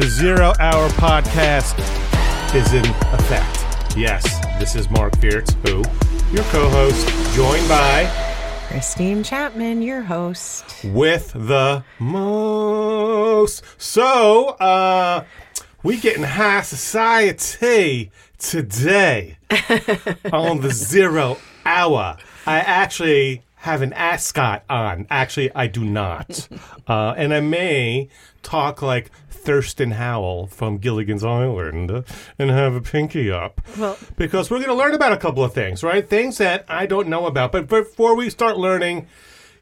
The Zero Hour Podcast is in effect. Yes, this is Marc Fiertz, who, your co host, joined by Christine Chapman, your host. with the most. So, uh, we getting high society today on the Zero Hour. I actually have an ascot on. Actually, I do not. Uh, and I may talk like Thurston Howell from Gilligan's Island and have a pinky up. Well- because we're going to learn about a couple of things, right? Things that I don't know about. But before we start learning,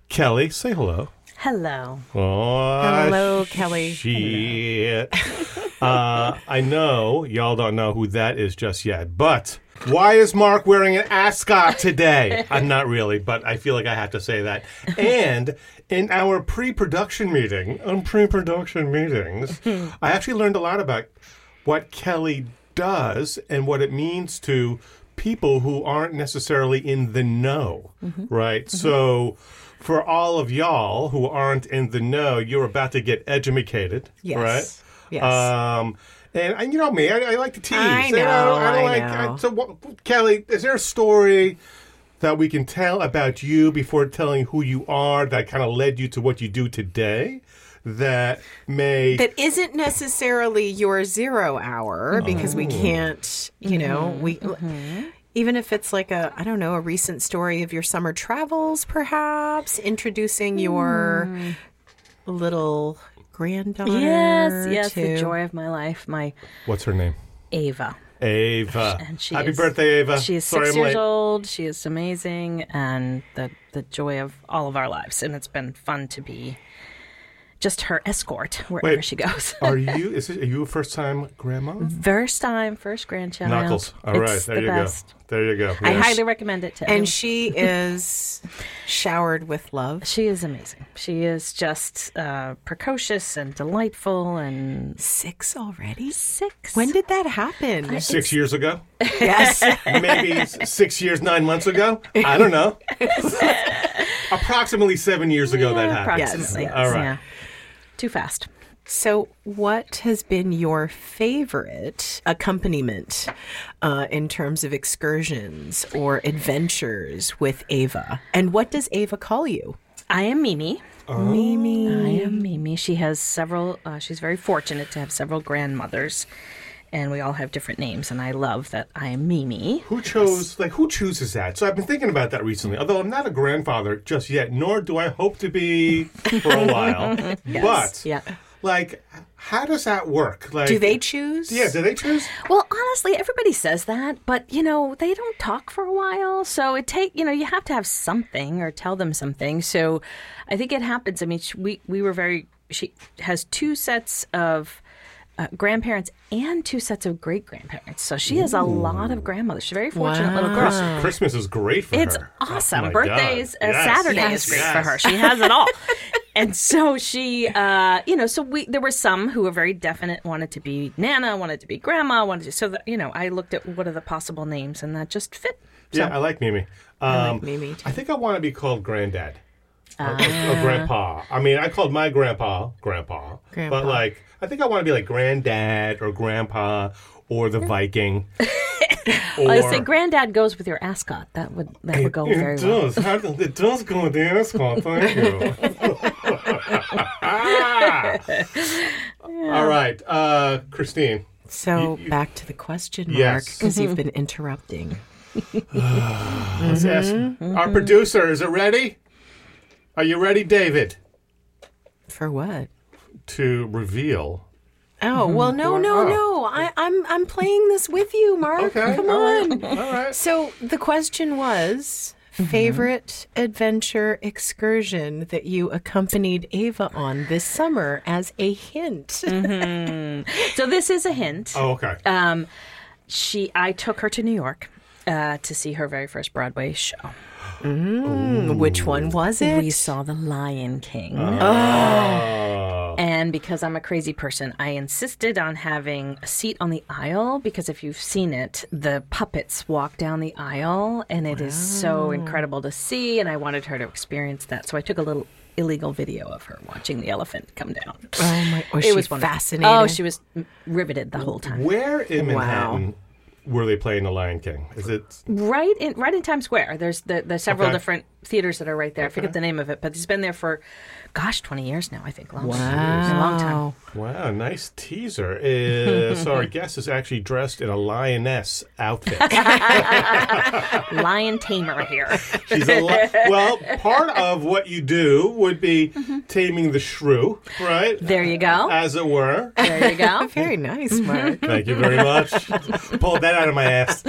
Kelly, say hello. Hello. Oh, Hello, Kelly. Shit. uh, I know y'all don't know who that is just yet, but why is Marc wearing an ascot today? I'm not really, but I feel like I have to say that. And in our pre-production meeting, on pre-production meetings, I actually learned a lot about what Kelly does and what it means to people who aren't necessarily in the know, mm-hmm. right? Mm-hmm. So for all of y'all who aren't in the know, you're about to get educated, Yes. right? Yes. Um, and, and you know me, I, I like to tease. I You know, I don't I like. know. so, what, Kelly, is there a story that we can tell about you before telling who you are that kind of led you to what you do today? That may that isn't necessarily your zero hour because we oh. can't, you know, mm-hmm, we mm-hmm. even if it's like a I don't know, a recent story of your summer travels perhaps introducing your mm. little granddaughter. Yes, yes, to- the joy of my life, my What's her name? Ava. Ava. And she Happy is- birthday, Ava. She is Sorry six I'm years late. old. She is amazing, and the the joy of all of our lives. And it's been fun to be just her escort wherever Wait. she goes. Are you? Is it, are you a first time grandma? First time, first grandchild. Knuckles. All right, It's there the you best. go. There you go. I highly recommend it to And anyone. she is showered with love. She is amazing. She is just uh, precocious and delightful and Six already? six. When did that happen? Six years ago, yes. maybe six years, nine months ago. I don't know. Approximately seven years ago that happened. approximately. Yes. All right. Yeah. Too fast. So, what has been your favorite accompaniment uh, in terms of excursions or adventures with Ava? And what does Ava call you? I am Mimi. Mimi. I am Mimi. She has several. Uh, she's very fortunate to have several grandmothers, and we all have different names. And I love that I am Mimi. Who chose? Like, who chooses that? So I've been thinking about that recently. Although I'm not a grandfather just yet, nor do I hope to be for a while. But Yeah. like, how does that work? Like, Do they choose? Yeah, do they choose? Well, honestly, everybody says that, but you know they don't talk for a while, so it take you know you have to have something or tell them something. So I think it happens. I mean, we we were very. She has two sets of. Uh, grandparents and two sets of great grandparents. So she has a lot of grandmothers. She's a very fortunate little girl. Christmas is great for It's her. awesome. Oh my Birthdays, uh, Yes. Saturday Yes. is great Yes. for her. She has it all. and so she, uh, you know, so we there were some who were very definite, wanted to be Nana, wanted to be Grandma, wanted to. So that you know, I looked at what are the possible names, and that just fit. Yeah, I like Mimi. Um, like Mimi, too. I think I want to be called Granddad. Or, or- or Ah. grandpa. I mean, I called my grandpa Grandpa, Grandpa. but like, I think I want to be like Granddad or Grandpa or the Viking. or, I say Granddad goes with your ascot. That would that would go it very well. does. It does go with the ascot. Thank you. All right, uh, Christine. So, You- you- back to the question, Marc, Yes. because you've been interrupting. Let's ask Mm-hmm. our producer. Is it ready? Are you ready, David, For what? To reveal? Oh well, no, no, Oh. no. I, I'm I'm playing this with you, Marc. Okay, Come all right, on. All right. So the question was favorite adventure excursion that you accompanied Ava on this summer as a hint. So this is a hint. Oh, okay. Um, she, I took her to New York uh, to see her very first Broadway show. Mm, which one was it? We saw The Lion King. oh. And because I'm a crazy person, I insisted on having a seat on the aisle because if you've seen it, the puppets walk down the aisle and it is so incredible to see. And I wanted her to experience that. So I took a little illegal video of her watching the elephant come down. Oh my! Was it she was fascinating? Oh, she was riveted the whole time. Where in Manhattan were they playing The Lion King? Is it Right in right in Times Square. There's the, there's several Okay. different theaters that are right there. I forget the name of it, but it's been there for, gosh, 20 years now. I think. Long, wow, a long time. wow? Nice teaser. Uh, so our guest is actually dressed in a lioness outfit. Lion tamer here. She's a li- well. Part of what you do would be Mm-hmm. taming the shrew, right? There you go. As it were. There you go. Very nice, Marc. Thank you very much. Pulled that out of my ass,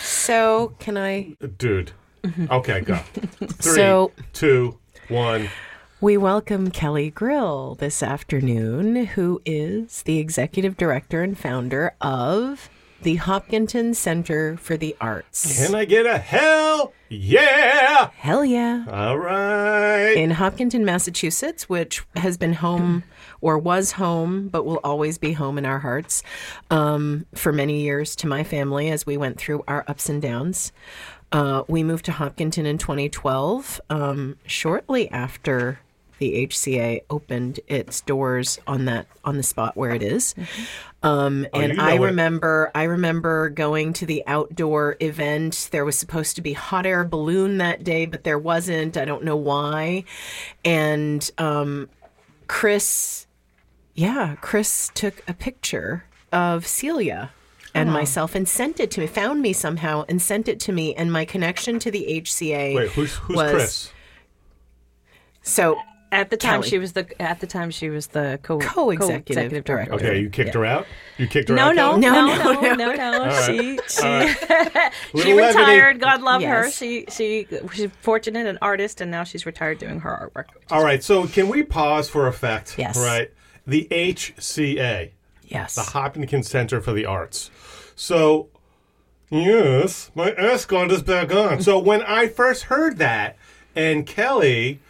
so, can I? dude. Okay, go. Three, So- two, one. We welcome Kelly Grill this afternoon, who is the executive director and founder of the Hopkinton Center for the Arts. Can I get a hell yeah? Hell yeah. All right. in Hopkinton, Massachusetts, which has been home or was home, but will always be home in our hearts um, for many years to my family as we went through our ups and downs. Uh, we moved to Hopkinton in 2012, um, shortly after the HCA opened its doors on that on the spot where it is. Um, Oh, and you know I it. remember, I remember going to the outdoor event. There was supposed to be hot air balloon that day, but there wasn't. I don't know why. And um, Chris, yeah, Chris took a picture of Celia and uh-huh. myself and sent it to me. Found me somehow and sent it to me. And my connection to the HCA. Wait, who's who's was- Chris? So At the time, Kelly. she was the at the time she was the co Co-executive director. Okay, you kicked her out. You kicked her No, out. no, Kelly? no, No, no, no, no, right. She she Little she retired. God love her. She she she's fortunate, an artist, and now she's retired doing her artwork. All right, so can we pause for effect? Yes. Right. The HCA, yes, the Hopkinton Center for the Arts. So, yes, my ascot is back on. So when I first heard that, and Kelly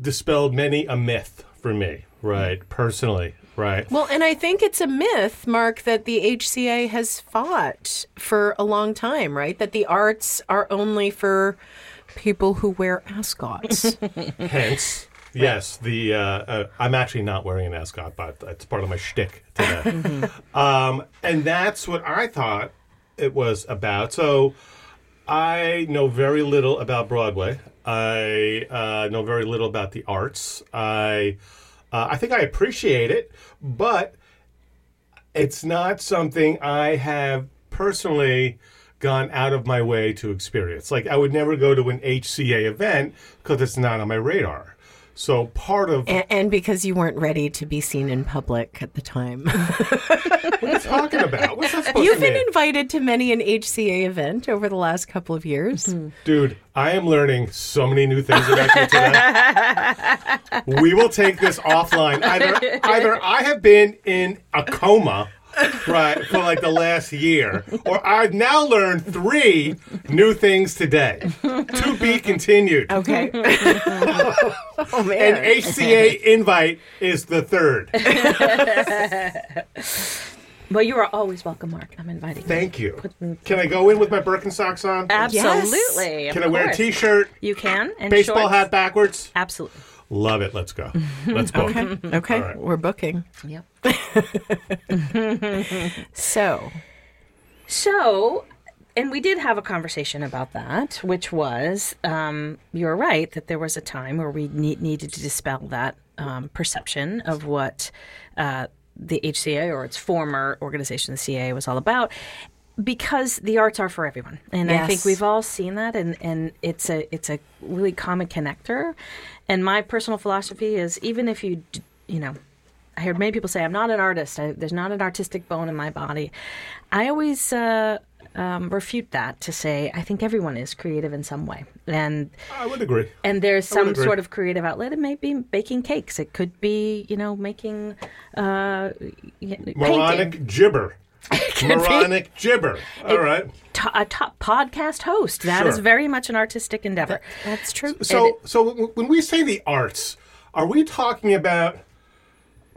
dispelled many a myth for me, right, personally, right. Well, and I think it's a myth, Marc, that the HCA has fought for a long time, right? That the arts are only for people who wear ascots. Hence, yes, the uh, uh, I'm actually not wearing an ascot, but it's part of my shtick today. um, and that's what I thought it was about. So I know very little about Broadway. I uh, know very little about the arts. I uh, I think I appreciate it, but it's not something I have personally gone out of my way to experience. Like I would never go to an HCA event because it's not on my radar. So part of and, and because you weren't ready to be seen in public at the time. what are you talking about? What's that supposed You've to been mean? invited to many an HCA event over the last couple of years. Mm-hmm. Dude, I am learning so many new things about you today. we will take this offline. Either either I have been in a coma right for like the last year, or I've now learned three new things today. To be continued. Okay. oh An man. HCA invite is the third. Well, you are always welcome, Marc. I'm inviting you. Thank you. Can I go in with my Birkenstocks on? Absolutely. Can I wear a course. t-shirt, You can. And baseball shorts. hat backwards? Absolutely. Love it. Let's go. Let's book. Okay. Okay. All right. We're booking. Yep. So, So, and we did have a conversation about that, which was um, you're right that there was a time where we need, needed to dispel that um, perception of what uh, the HCA or its former organization, the CA, was all about. Because the arts are for everyone, and I think we've all seen that, and, and it's a it's a really common connector. And my personal philosophy is, even if you you know I hear many people say, I'm not an artist. I, there's not an artistic bone in my body. I always uh, um, refute that to say, I think everyone is creative in some way. And I would agree. and there's some sort of creative outlet. It may be baking cakes. It could be, you know, making uh, painting. Moronic gibber. Moronic gibber. All right. To- a top podcast host. That is Sure. very much an artistic endeavor. that's true. So, so when we say the arts, are we talking about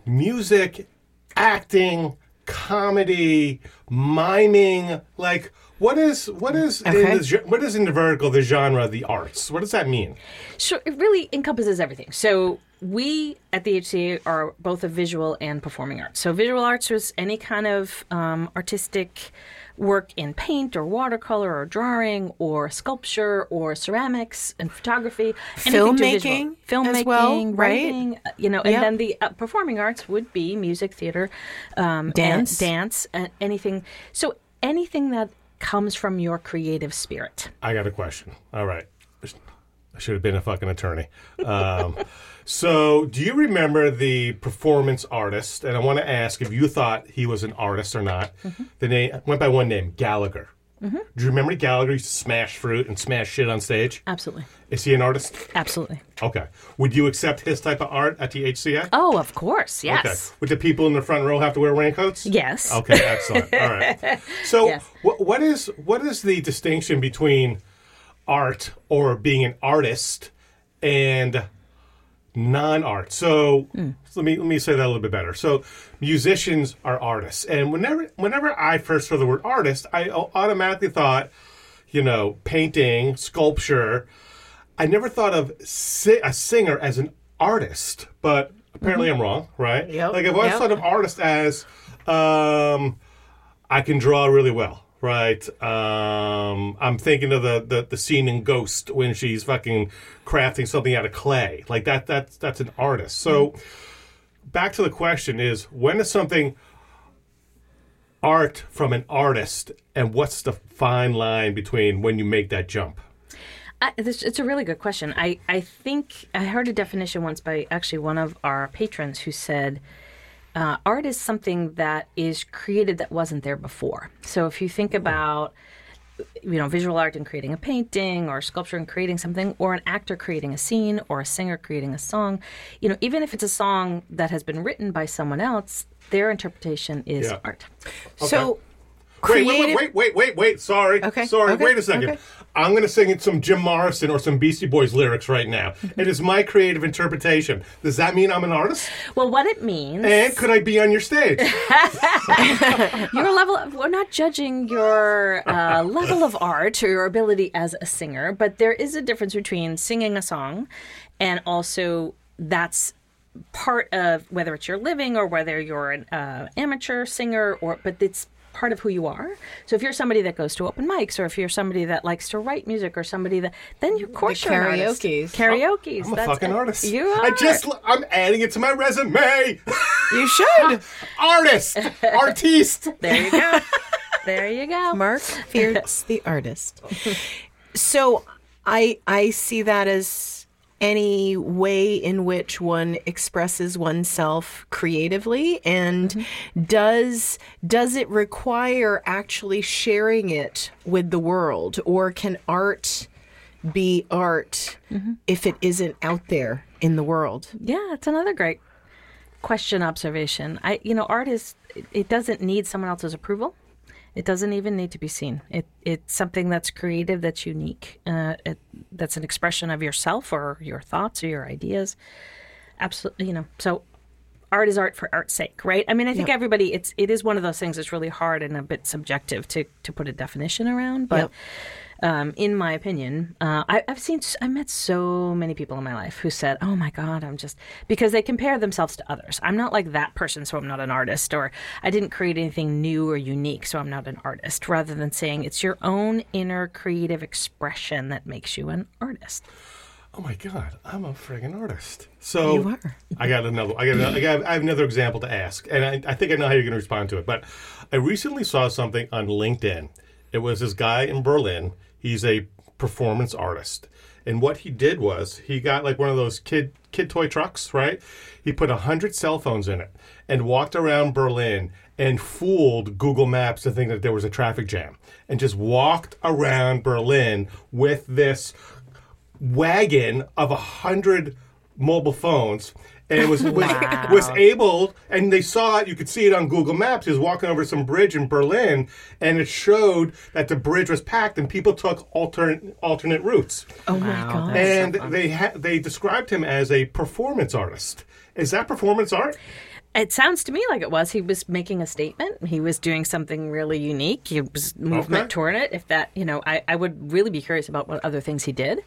music, acting, comedy, miming? Like, what is what is okay. in the, what is in the vertical the genre the arts? What does that mean? Sure, it really encompasses everything. So we at the HCA are both a visual and performing arts. So visual arts was any kind of um, artistic work in paint or watercolor or drawing or sculpture or ceramics and photography, anything. Filmmaking filmmaking, as well, writing, uh, you know, and Yep. then the uh, performing arts would be music, theater, um, and Dance. dance, and anything. So anything that comes from your creative spirit. I got a question. All right. I should have been a fucking attorney. Um, so, do you remember the performance artist? And I want to ask if you thought he was an artist or not. Mm-hmm. The name went by one name, Gallagher. Mm-hmm. Do you remember Gallagher used to smash fruit and smash shit on stage? Absolutely, Is he an artist? absolutely. Okay. Would you accept his type of art at the HCA? Oh, of course, yes. Okay. Would the people in the front row have to wear raincoats? Yes. Okay, excellent. All right. So, Yes. what, what is what is the distinction between art or being an artist and non-art? So, Hmm. let me let me say that a little bit better. So, musicians are artists, and whenever whenever I first heard the word artist, I automatically thought, you know, painting, sculpture. I never thought of si- a singer as an artist, but apparently I'm wrong, right? Mm-hmm. Yep, Like I've always yep. thought of artist as um, I can draw really well, right? Um, I'm thinking of the, the the scene in Ghost when she's fucking crafting something out of clay, like that. That's that's an artist. So back to the question: is when is something art from an artist, and what's the fine line between when you make that jump? I, this, it's a really good question. I, I think I heard a definition once by actually one of our patrons who said uh, art is something that is created that wasn't there before. So if you think about you know visual art and creating a painting or sculpture and creating something or an actor creating a scene or a singer creating a song you know even if it's a song that has been written by someone else their interpretation is Yeah. art So, Wait, creative. wait, wait, wait, wait, wait, wait. Sorry. Okay, Sorry. okay, wait a second. okay. I'm going to sing some Jim Morrison or some Beastie Boys lyrics right now. it is my creative interpretation. Does that mean I'm an artist? well what it means And could I be on your stage? your level of, we're not judging your uh, level of art or your ability as a singer but there is a difference between singing a song and also that's part of whether it's your living or whether you're an uh, amateur singer or but it's part of who you are so if you're somebody that goes to open mics or if you're somebody that likes to write music or somebody that then you, of course you're an artist. karaokes. karaoke's I'm a that's fucking it. artist. you I just, I'm adding it to my resume. You should. artist, artiste. there you go there you go Marc Fierce, the artist. So I I see that as any way in which one expresses oneself creatively and mm-hmm. does does it require actually sharing it with the world or can art be art mm-hmm. if it isn't out there in the world Yeah, it's another great question observation. I you know, art is it- it doesn't need someone else's approval. It doesn't even need to be seen. It it's something that's creative, that's unique. Uh, it, that's an expression of yourself or your thoughts or your ideas. Absolutely, you know. So art is art for art's sake, right? I mean, I think Yep. everybody it's it is one of those things that's really hard and a bit subjective to to put a definition around, but Yep. Um, in my opinion, uh, I, I've seen, I met so many people in my life who said, "Oh my God, I'm just," because they compare themselves to others. I'm not like that person, so I'm not an artist, or I didn't create anything new or unique, so I'm not an artist. Rather than saying it's your own inner creative expression that makes you an artist. Oh my god, I'm a friggin' artist. So You are. I got another. I got. Another, I, got I have another example to ask, and I, I think I know how you're going to respond to it. But I recently saw something on LinkedIn. It was this guy in Berlin. He's a performance artist, and what he did was he got like one of those kid kid toy trucks, right? He put a hundred cell phones in it and walked around Berlin and fooled Google Maps to think that there was a traffic jam, and just walked around Berlin with this wagon of a hundred mobile phones And it was was, Wow. was able, and they saw it. You could see it on Google Maps. He was walking over some bridge in Berlin, and it showed that the bridge was packed, and people took alternate alternate routes. Oh my Wow, god. that's- and they ha- they described him as a performance artist. Is that performance art? It sounds to me like it was. He was making a statement. He was doing something really unique. He was movement Okay. toward it. If that, you know, I, I would really be curious about what other things he did.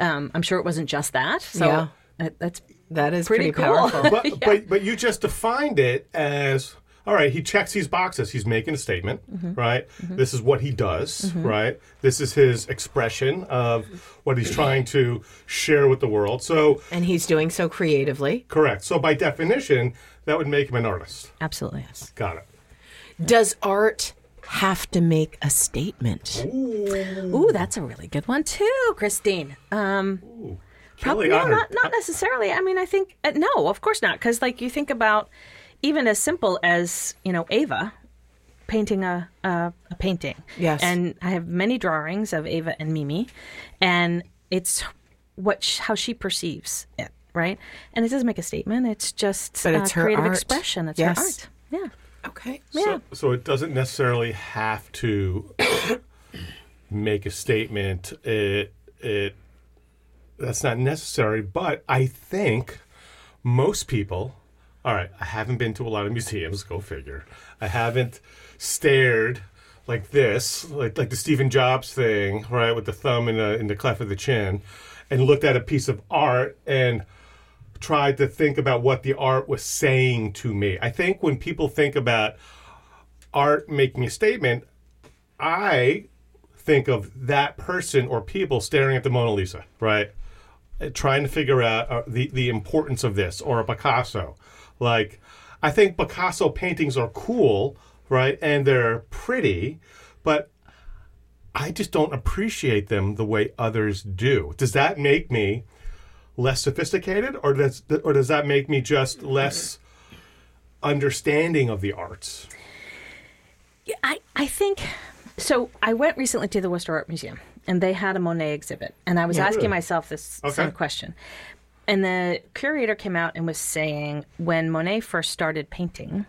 Um, I'm sure it wasn't just that. So Yeah. That- that's that is pretty pretty, cool. powerful. But but but you just defined it as all right. He checks these boxes. He's making a statement, mm-hmm. right? Mm-hmm. This is what he does, mm-hmm. right? This is his expression of what he's trying to share with the world. So and he's doing so creatively. correct. So by definition, that would make him an artist. absolutely yes. Got it. Does art have to make a statement? Ooh, that's a really good one too, Christine. Um, Kelly, no, not not necessarily. I mean, I think uh, no, of course not, because like you think about even as simple as you know Ava painting a, a a painting. Yes. and I have many drawings of Ava and Mimi, and it's what sh- how she perceives it, right? And it doesn't make a statement. It's just But it's uh, her creative art. expression. It's Yes. her art. Yeah. Okay. So, so it doesn't necessarily have to make a statement. It it that's not necessary, but I think most people. All right, I haven't been to a lot of museums. Go figure. I haven't stared like this, like like the Stephen Jobs thing, right, with the thumb in the in the cleft of the chin, and looked at a piece of art and tried to think about what the art was saying to me. I think when people think about art making a statement, I think of that person or people staring at the Mona Lisa, right? Uh, Trying to figure out uh, the, the importance of this or a Picasso. Like, I think Picasso paintings are cool, right? And they're pretty, but I just don't appreciate them the way others do. Does that make me less sophisticated or does or does that make me just less understanding of the arts? I, I think so. I went recently to the Worcester Art Museum and they had a Monet exhibit, and I was asking really? myself this Okay. same question. And the curator came out and was saying when Monet first started painting,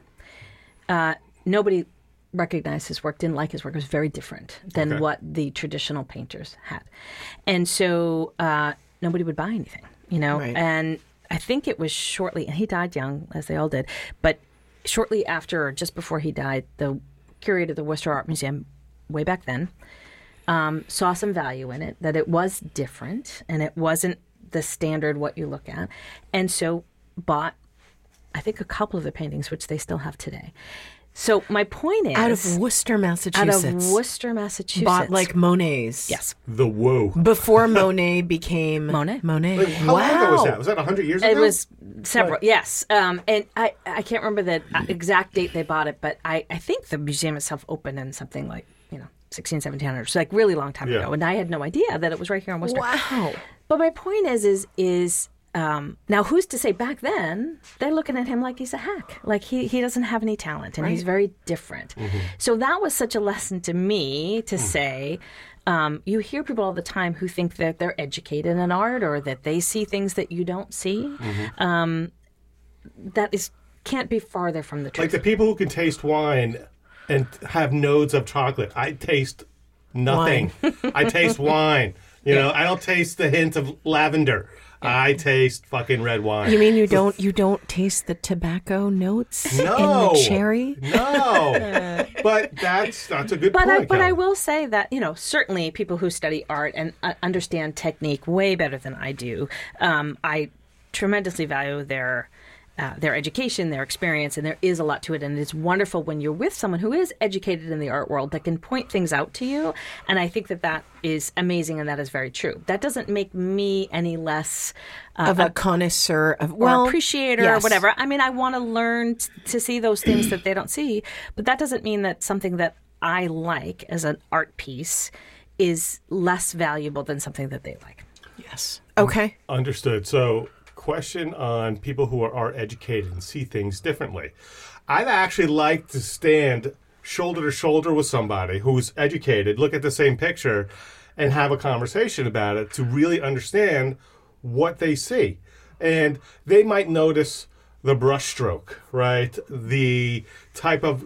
uh, nobody recognized his work, didn't like his work. It was very different than Okay. what the traditional painters had. And so uh, nobody would buy anything, you know? Right. And I think it was shortly, and he died young, as they all did, but shortly after or just before he died, the curator of the Worcester Art Museum, way back then, um, saw some value in it, that it was different and it wasn't the standard what you look at. And so bought, I think, a couple of the paintings, which they still have today. So my point is Out of Worcester, Massachusetts. out of Worcester, Massachusetts. Bought like Monet's. yes. The whoa. Before Monet became Monet? Monet. Like, how long ago was that? Was that 100 years ago? It was several, yes. Um, and I, I can't remember the exact date they bought it, but I, I think the museum itself opened in something like, you know, 16, 1700, so like really long time Yeah. ago. And I had no idea that it was right here in Worcester. Wow. But my point is, is, is, um, now who's to say back then they're looking at him like he's a hack, like he, he doesn't have any talent and he's very different. So that was such a lesson to me to say, um, you hear people all the time who think that they're educated in art or that they see things that you don't see. Um, that is can't be farther from the truth. like the people who can taste wine and have nodes of chocolate. I taste nothing. I taste wine. You know, I don't taste the hint of lavender. I taste fucking red wine. You mean you don't you don't taste the tobacco notes no in the cherry? No, but that's that's a good But point. I, but I will say that you know certainly people who study art and uh, understand technique way better than I do. Um, I tremendously value their. Uh, their education, their experience, and there is a lot to it. And it's wonderful when you're with someone who is educated in the art world that can point things out to you. And I think that that is amazing and that is very true. That doesn't make me any less uh, Of a connoisseur of or well appreciator or whatever. I mean, I want to learn t- to see those things that they don't see, but that doesn't mean that something that I like as an art piece is less valuable than something that they like. Yes. Okay. Understood. So, question on people who are educated and see things differently. I'd actually like to stand shoulder to shoulder with somebody who's educated, look at the same picture, and have a conversation about it to really understand what they see. and they might notice the brushstroke, right? The type of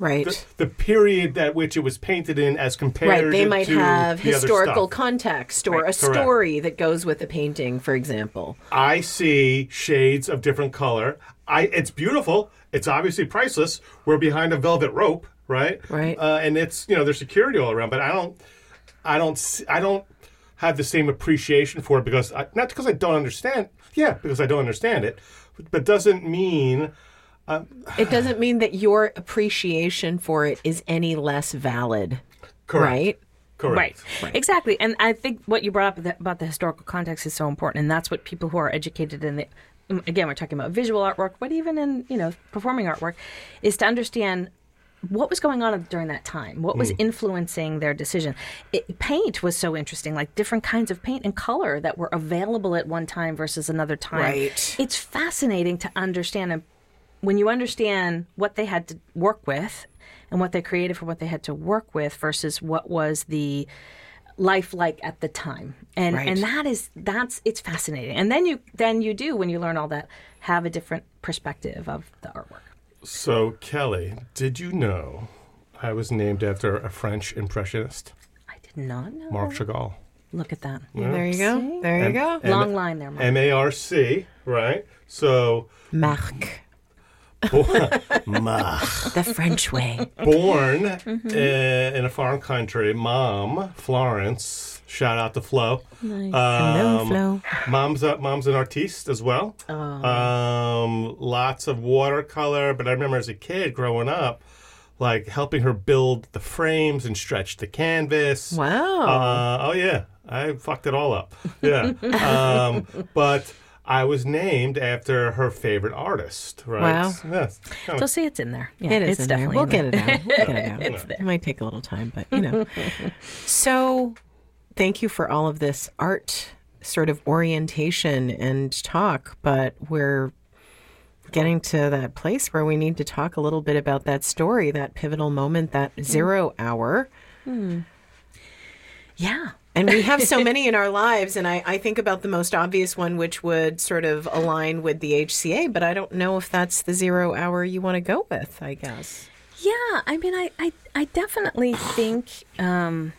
Right. the, the period at which it was painted in as compared to. Right, they might have the historical context or Right, a correct. story that goes with the painting, for example. I see shades of different color. I it's beautiful. It's obviously priceless. We're behind a velvet rope, right? Right. Uh, and it's you know there's security all around, but I don't, I don't, i don't have the same appreciation for it because I, not because I don't understand. Yeah, because I don't understand it, but doesn't mean It doesn't mean that your appreciation for it is any less valid, correct. right? Correct. Right. Exactly. And I think what you brought up about the historical context is so important. And that's what people who are educated in the, um, again, we're talking about visual artwork, but even in, you know, performing artwork, is to understand what was going on during that time, what was influencing their decision. It, paint was so interesting, like different kinds of paint and color that were available at one time versus another time. Right. It's fascinating to understand. And when you understand what they had to work with and what they created for what they had to work with versus what was the life like at the time and Right. and that is that's it's fascinating and then you then you do when you learn all that have a different perspective of the artwork So Kelly, did you know I was named after a French impressionist, i did not know Marc Chagall? look at that There you go. There you And- go. and- long line there Marc. M A R C, right? So Marc, Ma. the French way. born Mm-hmm. uh, in a foreign country. Mom, Florence. Shout out to Flo. Hello, Um, Flo. Mom's a, mom's an artiste as well. Oh. Um, lots of watercolor. But I remember as a kid growing up, like helping her build the frames and stretch the canvas. Wow. Uh, oh yeah, I fucked it all up. Yeah, um, but I was named after her favorite artist. Right? Wow. Yes. Kind so of- see it's in there yeah it is it's in there. definitely We'll in get it out. We'll get it out. It's there. It might take a little time, but you know. so, thank you for all of this art sort of orientation and talk, but we're getting to that place where we need to talk a little bit about that story, that pivotal moment, that mm. zero hour. Hmm. yeah And we have so many in our lives. And I, I think about the most obvious one, which would sort of align with the HCA, but I don't know if that's the zero hour you want to go with, I guess. Yeah, I mean, I, I, I definitely think, um,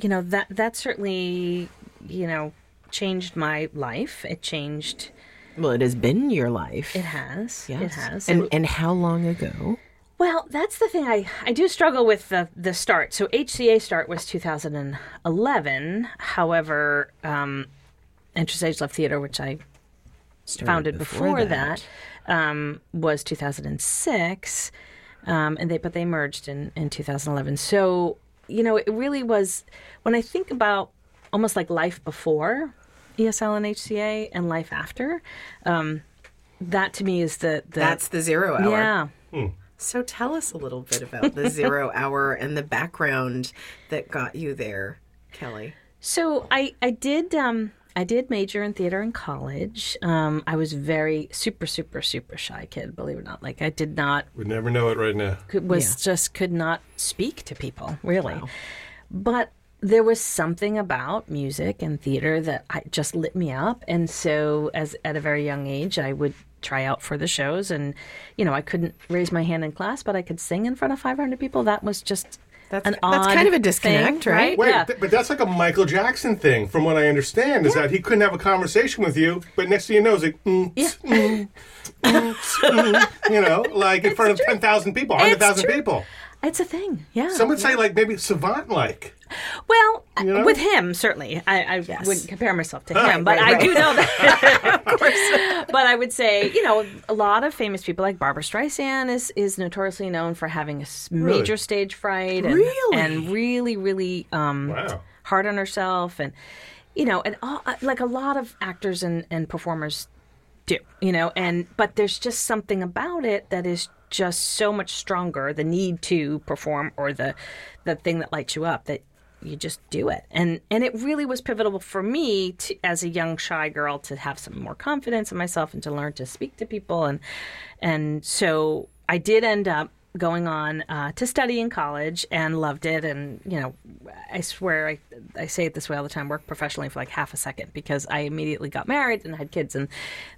you know, that that certainly, you know, changed my life. It changed. Well, it has been your life. It has. Yes. It has. And, and how long ago? Well, that's the thing. I, I do struggle with the, the start. So HCA start was 2011. However, um, Enter Stage Left Theater, which I Started founded before, that, um, was 2006, um, and they but they merged in in 2011. So you know, it really was when I think about almost like life before ESL and HCA and life after. Um, that to me is the, the That's the zero hour. yeah. So tell us a little bit about the zero hour and the background that got you there, Kelly. So I I did um I did major in theater in college. Um, I was very super super super shy kid, believe it or not. Like I did not Would never know it right now. could, was just could not speak to people really. But there was something about music and theater that I just lit me up, and so as at a very young age, I would try out for the shows, and you know I couldn't raise my hand in class, but I could sing in front of 500 people. That was just That's- an that's odd kind of a thing, disconnect, right? Wait, yeah. th- but that's like a Michael Jackson thing, from what I understand, is that he couldn't have a conversation with you, but next thing you know, it's like, mm, Yeah. mm, mm, mm, you know, like in front of 10,000 people, 100,000 people. It's a thing, yeah. Some would say, like, maybe savant like. Well, You know? with him certainly, I, I Yes. wouldn't compare myself to Right, him, but right, I right. do know that. of course, but I would say, you know, a lot of famous people like Barbra Streisand is is notoriously known for having a s- Really? major stage fright and Really? and really, really um, Wow. hard on herself, and you know, and all, uh, like a lot of actors and, and performers do, you know, and but there's just something about it that is just so much stronger the need to perform or the the thing that lights you up that you just do it. And and it really was pivotal for me to, as a young shy girl to have some more confidence in myself and to learn to speak to people. And and so I did end up going on uh, to study in college and loved it. And you know, I swear I I say it this way all the time: work professionally for like half a second because I immediately got married and had kids, and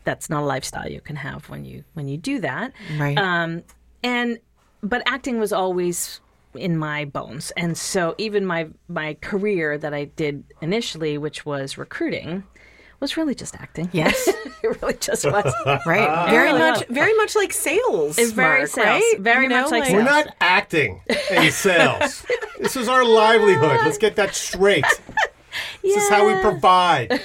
that's not a lifestyle you can have when you when you do that. Right. Um, and but acting was always in my bones and so even my my career that i did initially which was recruiting was really just acting Yes. it really just was Right. Very really much was. very much like sales. It's very Marc, sales. right? Very much like We're sales. not acting in sales. this is our livelihood. Let's get that straight. This is how we provide.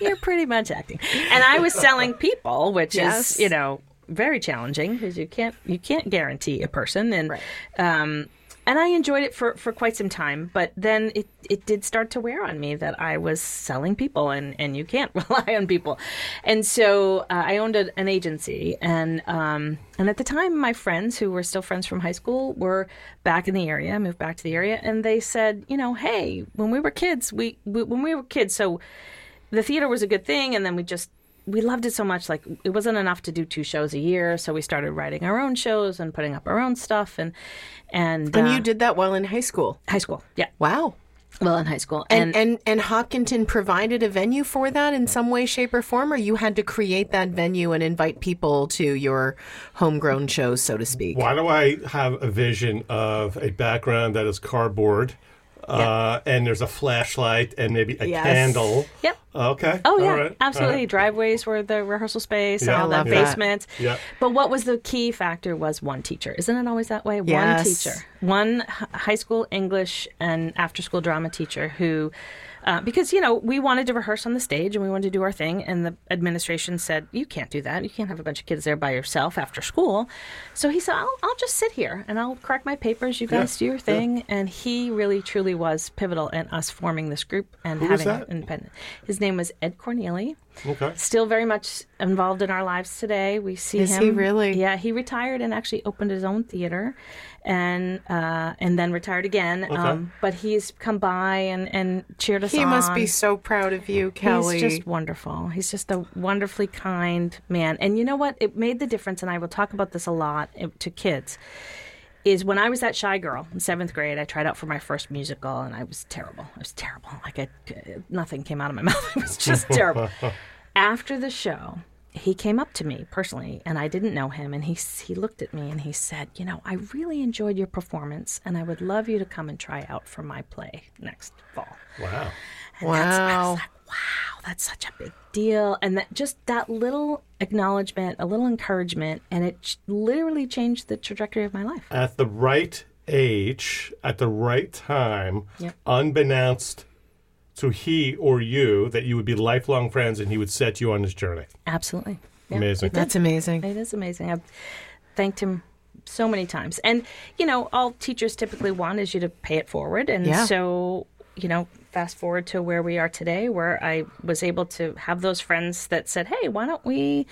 you're pretty much acting and i was selling people which Yes. is you know very challenging because you can't you can't guarantee a person and um and I enjoyed it for, for quite some time, but then it, it did start to wear on me that I was selling people, and, and you can't rely on people. And so uh, I owned a, an agency, and um, and at the time, my friends who were still friends from high school were back in the area, moved back to the area, and they said, you know, hey, when we were kids, we, we when we were kids, so the theater was a good thing and then we just we loved it so much like it wasn't enough to do two shows a year so we started writing our own shows and putting up our own stuff and and, And uh, you did that while in high school. high school yeah Wow. well in high school And, and and Hopkinton provided a venue for that in some way, shape, or form, or you had to create that venue and invite people to your homegrown shows, so to speak. Why do I have a vision of a background that is cardboard, uh, and there's a flashlight and maybe a Yes. candle? Yep. Oh, okay. Oh yeah, right. absolutely. All right. Driveways were the rehearsal space, Yeah. all I that that. basement. Yeah. But what was the key factor was one teacher. Isn't it always that way? One teacher, one high school English and after school drama teacher who. Uh, because you know we wanted to rehearse on the stage and we wanted to do our thing, and the administration said you can't do that. You can't have a bunch of kids there by yourself after school. So he said, "I'll, I'll just sit here and I'll correct my papers. You guys do your thing." And he really truly was pivotal in us forming this group and Who was having that? it independent. His name was Ed Corneli Okay. still very much involved in our lives today. We see Is him. he really? Yeah, he retired and actually opened his own theater, and uh, and then retired again. Um, but he's come by and, and cheered us He on. must be so proud of you, Kelly. He's just wonderful. He's just a wonderfully kind man. And you know what? It made the difference, and I will talk about this a lot eh, to kids. Is when I was that shy girl in seventh grade, I tried out for my first musical, and I was terrible. I was terrible. Like I, nothing came out of my mouth. It was just terrible. After the show, he came up to me personally, and I didn't know him, and he he looked at me and he said, "You know, I really enjoyed your performance, and I would love you to come and try out for my play next fall." Wow. And that's- I Wow. was like, wow, that's such a big deal. And that just that little acknowledgement, a little encouragement, and it ch- literally changed the trajectory of my life. At the right age, at the right time, Yep. unbeknownst to he or you, that you would be lifelong friends and he would set you on this journey. Absolutely. Yeah, Amazing. it. That's amazing. It is amazing. I've thanked him so many times. And, you know, all teachers typically want is you to pay it forward. And Yeah. so, you know, fast forward to where we are today, where I was able to have those friends that said, hey, why don't we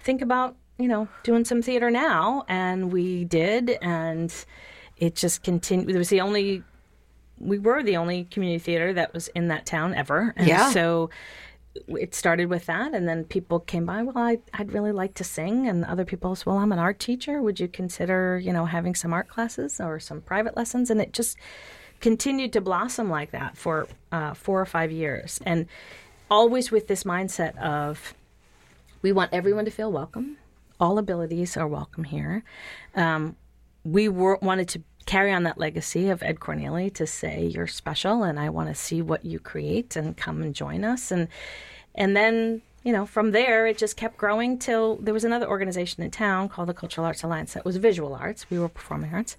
think about, you know, doing some theater now? And we did. And it just continued. It was the only, we were the only community theater that was in that town ever. And Yeah. so, it started with that and then people came by well I, i'd really like to sing. And other people said well i'm an art teacher. Would you consider you know having some art classes or some private lessons? And it just continued to blossom like that for uh, four or five years. And always with this mindset of we want everyone to feel welcome. All abilities are welcome here. Um, we were, wanted to carry on that legacy of Ed Corneli to say you're special and I want to see what you create and come and join us and and then you know from there it just kept growing till there was another organization in town called the Cultural Arts Alliance that was visual arts we were performing arts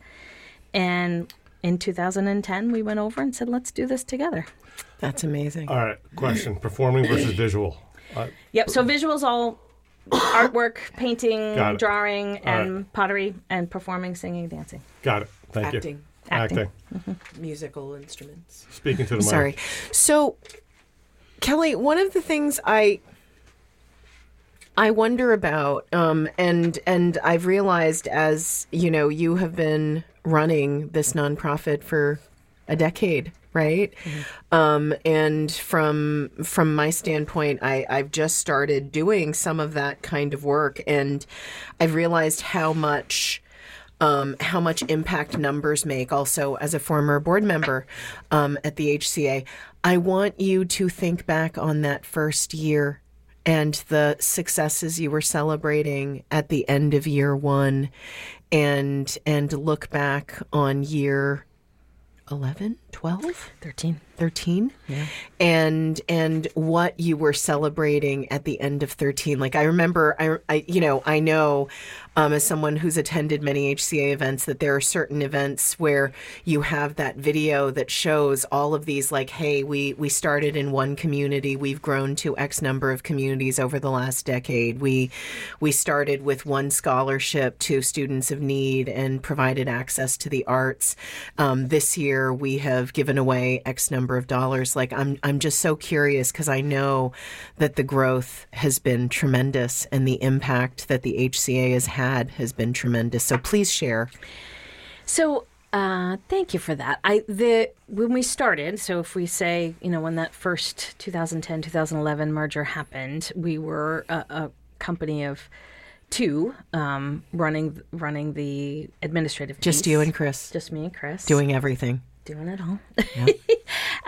and in 2010 we went over and said let's do this together That's amazing. All right. Question Performing versus visual. Uh, yep so visuals all artwork painting drawing All and pottery and performing singing dancing got it. Thank you. Acting. Acting. Acting. Musical instruments. Speaking to the mic. Sorry. So, Kelly, one of the things I I wonder about, um, and and I've realized as you know, you have been running this nonprofit for a decade, right? Um, and from from my standpoint, I, I've just started doing some of that kind of work, and I've realized how much um, how much impact numbers make. Also, as a former board member um, at the HCA, I want you to think back on that first year and the successes you were celebrating at the end of year one and and look back on year 11 12 13. 13 yeah. and and what you were celebrating at the end of 13 like i remember i, I you know i know um, as someone who's attended many hca events that there are certain events where you have that video that shows all of these like hey we we started in one community we've grown to x number of communities over the last decade we we started with one scholarship to students of need and provided access to the arts um, this year we have given away x number of dollars like i'm i'm just so curious because i know that the growth has been tremendous and the impact that the hca has had has been tremendous so please share So, uh, thank you for that. I the when we started, so if we say, you know, when that first 2010 2011 merger happened, we were a, a company of two um, running running the administrative. just piece. you and chris just me and Chris doing everything doing it all.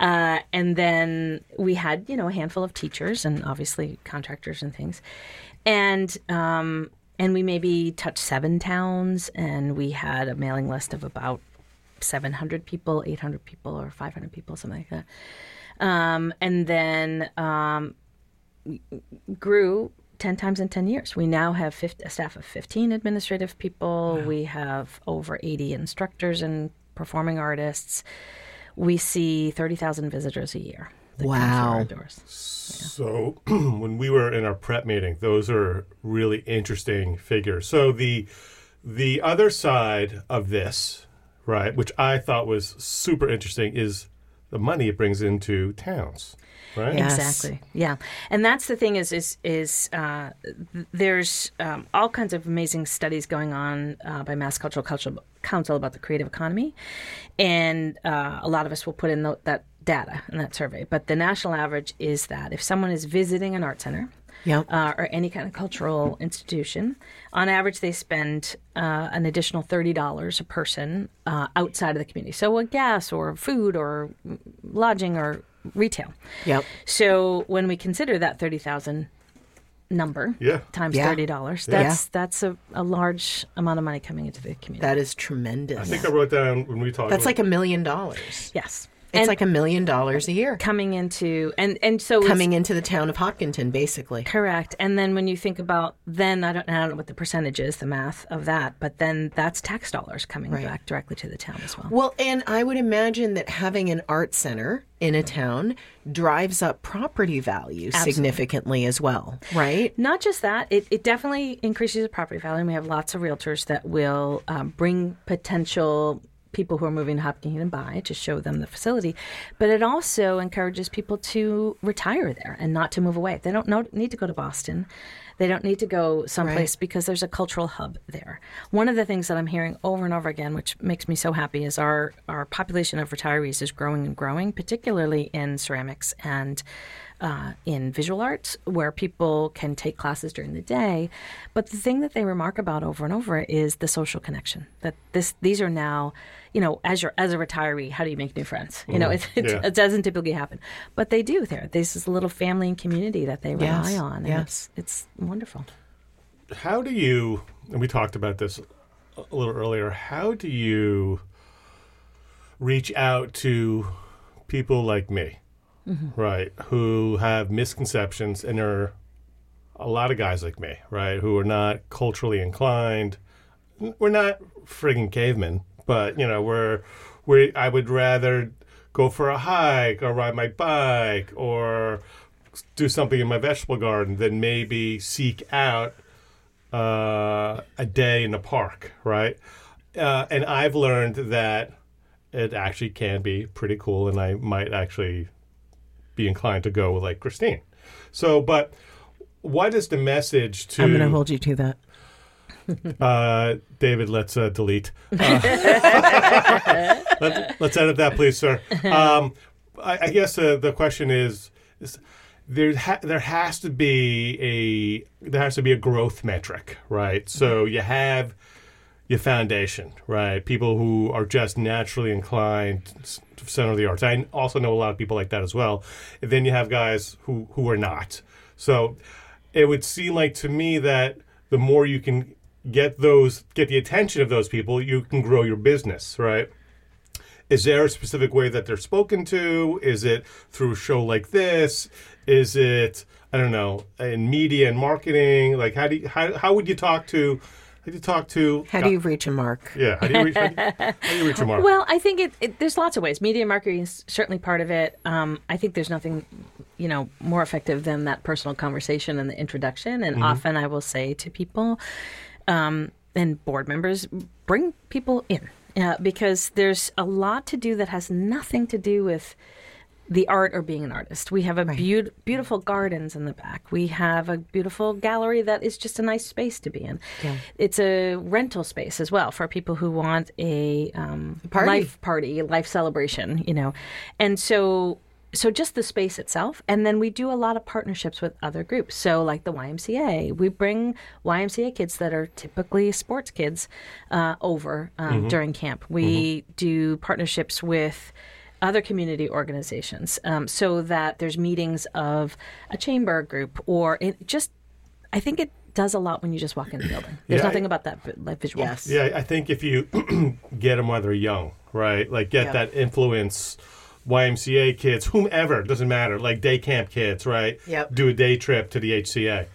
uh, and then we had, you know, a handful of teachers and obviously contractors and things. And um, and we maybe touched seven towns, and we had a mailing list of about 700 people, 800 people, or 500 people, something like that. Um, and then um, grew 10 times in 10 years. We now have 50, a staff of 15 administrative people. We have over 80 instructors and performing artists. We see 30,000 visitors a year. that come through Wow. our doors. So when we were in our prep meeting, those are really interesting figures. So the the other side of this, right, which I thought was super interesting, is the money it brings into towns, right? Yes. Exactly. Yeah, and that's the thing is is is uh, th- there's um, all kinds of amazing studies going on uh, by Mass Cultural Cultural Council about the creative economy, and uh, a lot of us will put in tho- that data in that survey. But the national average is that if someone is visiting an art center. Yep. Uh, or any kind of cultural institution, on average, they spend uh, an additional thirty dollars a person uh, outside of the community. So, a gas or food or lodging or retail. yep So when we consider that thirty thousand number Yeah. times Yeah. thirty dollars, that's that's a, a large amount of money coming into the community. that is tremendous I think I wrote down when we talked. that's about- like a million dollars yes, it's like a million dollars a year coming into and and so coming into the town of hopkinton basically Correct. And then when you think about then I don't, I don't know what the percentage is, the math of that, but then that's tax dollars coming back directly to the town as well. Well, and I would imagine that having an art center in a town drives up property value significantly as well, right? Not just that, it, it definitely increases the property value. And we have lots of realtors that will um, bring potential people who are moving to Hopkinton buy to show them the facility. But it also encourages people to retire there and not to move away. They don't know, need to go to Boston. They don't need to go someplace because there's a cultural hub there. One of the things that I'm hearing over and over again, which makes me so happy, is our, our population of retirees is growing and growing, particularly in ceramics and uh, in visual arts where people can take classes during the day. But the thing that they remark about over and over is the social connection. That this these are now, you know, as you're as a retiree, how do you make new friends? You know, it, it, yeah. it doesn't typically happen, but they do. There, this is a little family and community that they rely Yes, on. And yes. it's, it's wonderful. how do you and we talked about this a little earlier how do you reach out to people like me right who have misconceptions and are a lot of guys like me right who are not culturally inclined we're not friggin' cavemen but you know we're we i would rather go for a hike or ride my bike or do something in my vegetable garden than maybe seek out uh, a day in the park, right? Uh, and I've learned that it actually can be pretty cool, and I might actually be inclined to go like Christine. So, but what is the message to? I'm going to hold you to that. Uh, David, let's uh, delete. Uh, let, us edit that, please, sir. Um, I, I guess uh, the question is, is there ha- there has to be a there has to be a growth metric, right? So you have your foundation, right? People who are just naturally inclined to center the arts. I also know a lot of people like that as well. And then you have guys who who are not. So it would seem like to me that the more you can get those get the attention of those people, you can grow your business, right? Is there a specific way that they're spoken to? Is it through a show like this? Is it I don't know in media and marketing? Like how do you, how how would you talk to how do you talk to How do you reach a mark? yeah how do you reach how do you, how do you reach a mark? Well, I think it, it, there's lots of ways. Media marketing is certainly part of it. Um, I think there's nothing, you know, more effective than that personal conversation and the introduction. And often I will say to people um, and board members, bring people in uh, because there's a lot to do that has nothing to do with the art or being an artist. We have a beau- beautiful gardens in the back. We have a beautiful gallery that is just a nice space to be in. It's a rental space as well for people who want a um, Party. life party, life celebration, you know. And so so just the space itself and then we do a lot of partnerships with other groups so like the ymca we bring ymca kids that are typically sports kids uh, over um, during camp we do partnerships with other community organizations um, so that there's meetings of a chamber group or it just i think it does a lot when you just walk in the building there's Yeah, I- nothing about that like visual Yes. Yeah, I think if you get them while they're young, right? Like get Yeah. that influence. YMCA kids, whomever, doesn't matter. Like day camp kids, right? Yep. Do a day trip to the HCA,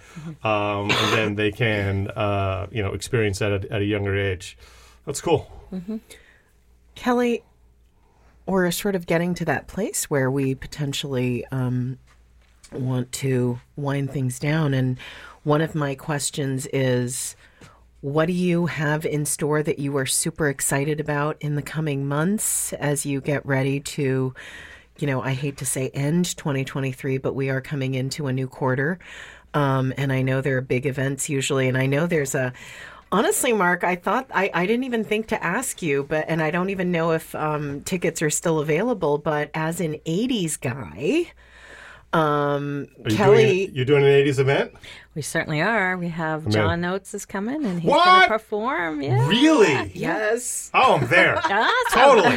um, and then they can, uh, you know, experience that at, at a younger age. That's cool. Kelly, we're sort of getting to that place where we potentially um, want to wind things down. And one of my questions is what do you have in store that you are super excited about in the coming months as you get ready to? You know, I hate to say end 2023, but we are coming into a new quarter. Um, and I know there are big events usually. And I know there's a, honestly, Mark, I thought, I, I didn't even think to ask you, but, and I don't even know if um, tickets are still available, but as an 80s guy, um, Are you Kelly. doing, you're doing an '80s event? we certainly are we have Man. john oates is coming and he's What? going to perform yeah Really? Yes. Oh, I'm there. Awesome. totally,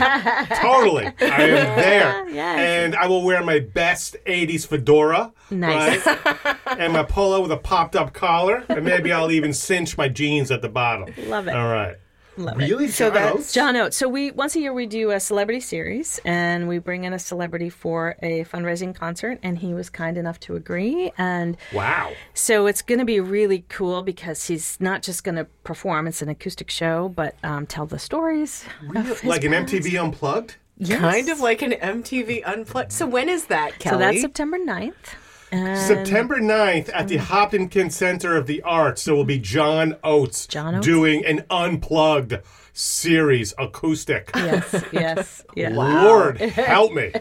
totally. I am there, Yes. and I will wear my best '80s fedora, Nice. right? and my polo with a popped-up collar, and maybe I'll even cinch my jeans at the bottom. Love it. All right. Love it. Really? So John that's- Oates? John Oates. So we once a year we do a celebrity series, and we bring in a celebrity for a fundraising concert, and he was kind enough to agree. And Wow. so it's going to be really cool because he's not just going to perform; it's an acoustic show, but um, tell the stories. of his Like an. MTV Unplugged? Kind of like an MTV Unplugged. So when is that, Kelly? So that's September 9th. And September 9th at the hmm. Hopkinton Center of the Arts, there will be John Oates, John Oates? doing an unplugged series acoustic. Yes, yes, yes. Lord help me.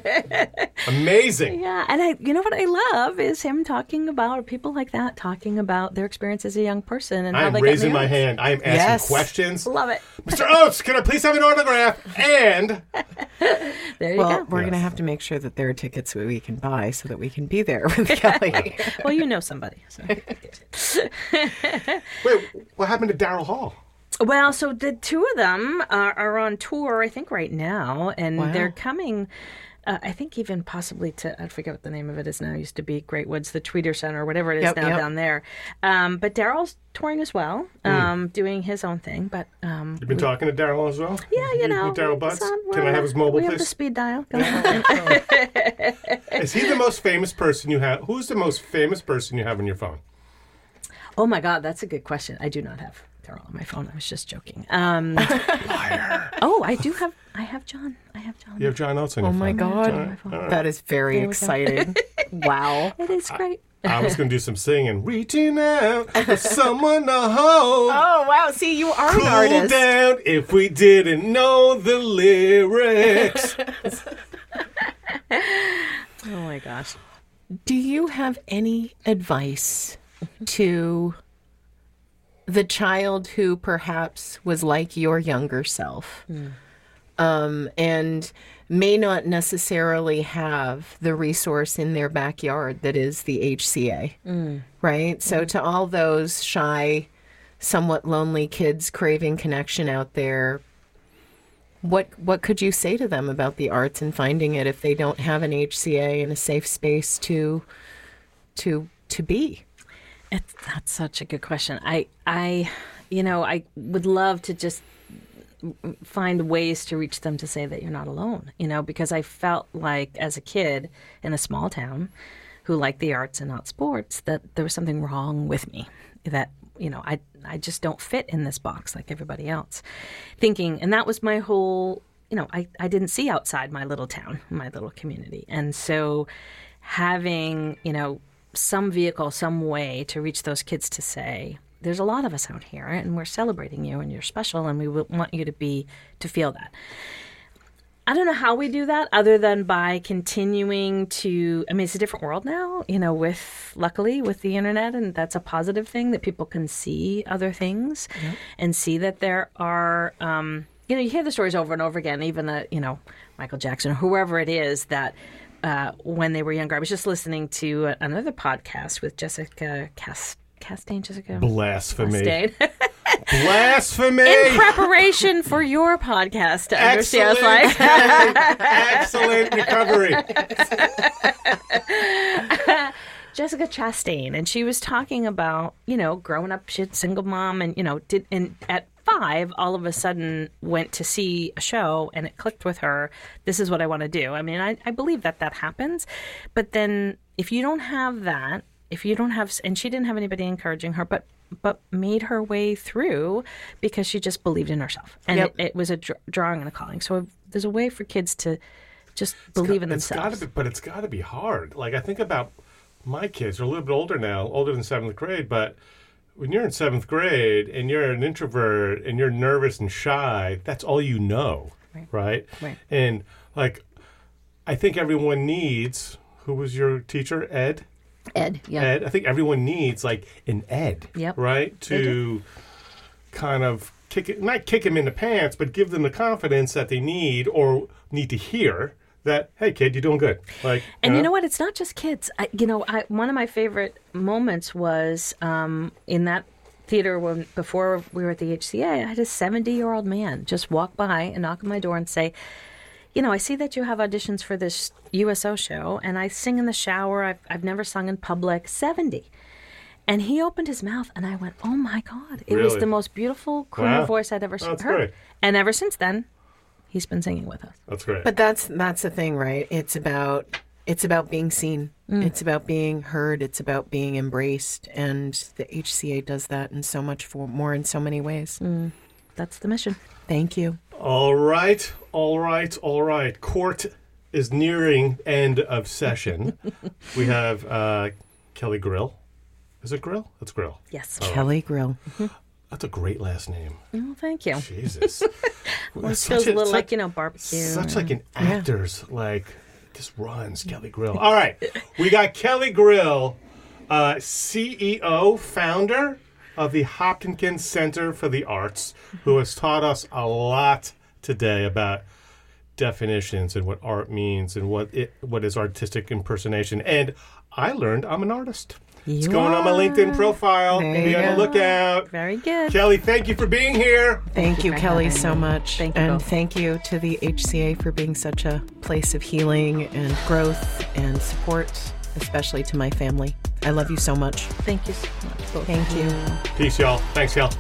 Amazing. Yeah, and I, you know what I love is him talking about people like that talking about their experience as a young person and I how am they raising got my married. hand. I am asking Yes. questions. Love it. Mr. Oates, can I please have an autograph? And There you Well, go. we're going to have to make sure that there are tickets that we can buy so that we can be there with Kelly. Well, you know somebody. So. wait, what happened to Daryl Hall? Well, so the two of them are, are on tour, I think, right now, and Wow. they're coming. Uh, I think even possibly to I forget what the name of it is now. It used to be Great Woods, the Tweeter Center, or whatever it is Yep, now yep. down there. Um, but Daryl's touring as well, um, doing his own thing. But um, You've been talking to Daryl as well? yeah, you know, Daryl it's Butts? on- Can I have his mobile, We have the please? speed dial. Is he the most famous person you have? Who's the most famous person you have on your phone? Oh my God, that's a good question. I do not have Daryl on my phone. I was just joking. Um, oh, I do have. I have John. I have John. You have John Oates on oh your my phone. God. That is very There we go. exciting. wow. It is great. I was going to do some singing. Reaching out for someone to hold. Oh, wow. See, you are an Cool artist. down if we didn't know the lyrics. Oh my gosh. Do you have any advice to the child who perhaps was like your younger self um, and may not necessarily have the resource in their backyard that is the HCA? Right? So, to all those shy somewhat lonely kids craving connection out there, what what could you say to them about the arts and finding it if they don't have an HCA and a safe space to to to be? That's such a good question. I, I, you know, I would love to just find ways to reach them to say that you're not alone, you know, because I felt like as a kid in a small town who liked the arts and not sports, that there was something wrong with me. That, you know, I, I just don't fit in this box like everybody else. Thinking, and that was my whole, you know, I, I didn't see outside my little town, my little community. And so having, you know, some vehicle, some way to reach those kids to say, there's a lot of us out here and we're celebrating you and you're special and we want you to be to feel that. I don't know how we do that other than by continuing to I mean it's a different world now, you know, with luckily with the internet and that's a positive thing that people can see other things yep. and see that there are um, you know, you hear the stories over and over again, even the, you know, Michael Jackson or whoever it is that uh, when they were younger. I was just listening to another podcast with Jessica Cast- Chastain. Jessica blasphemy. Blasphemy. In preparation for your podcast, to understand, like excellent recovery. Jessica Chastain, and she was talking about you know growing up, she's single mom, and you know did and at five, all of a sudden went to see a show and it clicked with her. This is what I want to do. I mean, I, I believe that that happens. But then if you don't have that, if you don't have, and she didn't have anybody encouraging her, but but made her way through because she just believed in herself, and yep. it, it, was a dr- drawing and a calling. So there's a way for kids to just believe got, in themselves. Be, but it's got to be hard. Like I think about my kids; they're a little bit older now, older than seventh grade, but when you're in seventh grade and you're an introvert and you're nervous and shy, that's all you know, right? Right. right. And like, I think everyone needs. Who was your teacher, Ed? Ed. Yeah. Ed. I think everyone needs like an Ed. Yep. Right. To kind of kick it, not kick him in the pants, but give them the confidence that they need or need to hear that hey kid you're doing good. Like and you know, you know what? It's not just kids. I, you know I, one of my favorite moments was um, in that theater when before we were at the hca i had a 70 year old man just walk by and knock on my door and say you know i see that you have auditions for this uso show and i sing in the shower. I've, I've never sung in public. 70 and he opened his mouth and i went oh my god it really? was the most beautiful crooner wow. voice i'd ever oh, heard. great. and ever since then he's been singing with us. That's great. But that's that's the thing, right? It's about it's about being seen. Mm. It's about being heard. It's about being embraced, and the HCA does that in so much for more in so many ways. Mm. That's the mission. Thank you. All right, all right, all right. Court is nearing end of session. we have uh, Kelly Grill. Is it Grill? It's Grill. Yes, Kelly right. Grill. That's a great last name. Oh, thank you. Jesus. well, it feels a, a little such, like, you know, barbecue. Such like an actor's, yeah. like, just runs, Kelly Grill. All right. we got Kelly Grill, uh, CEO, founder of the Hopkinton Center for the Arts, who has taught us a lot today about definitions and what art means and what it what is artistic impersonation. And I learned I'm an artist. It's going are. on my LinkedIn profile. There Be on the lookout. Very good. Kelly, thank you for being here. Thank you, Kelly, so much. Thank you and both. thank you to the HCA for being such a place of healing and growth and support, especially to my family. I love you so much. Thank you so much. Thank you. Peace, y'all. Thanks, y'all.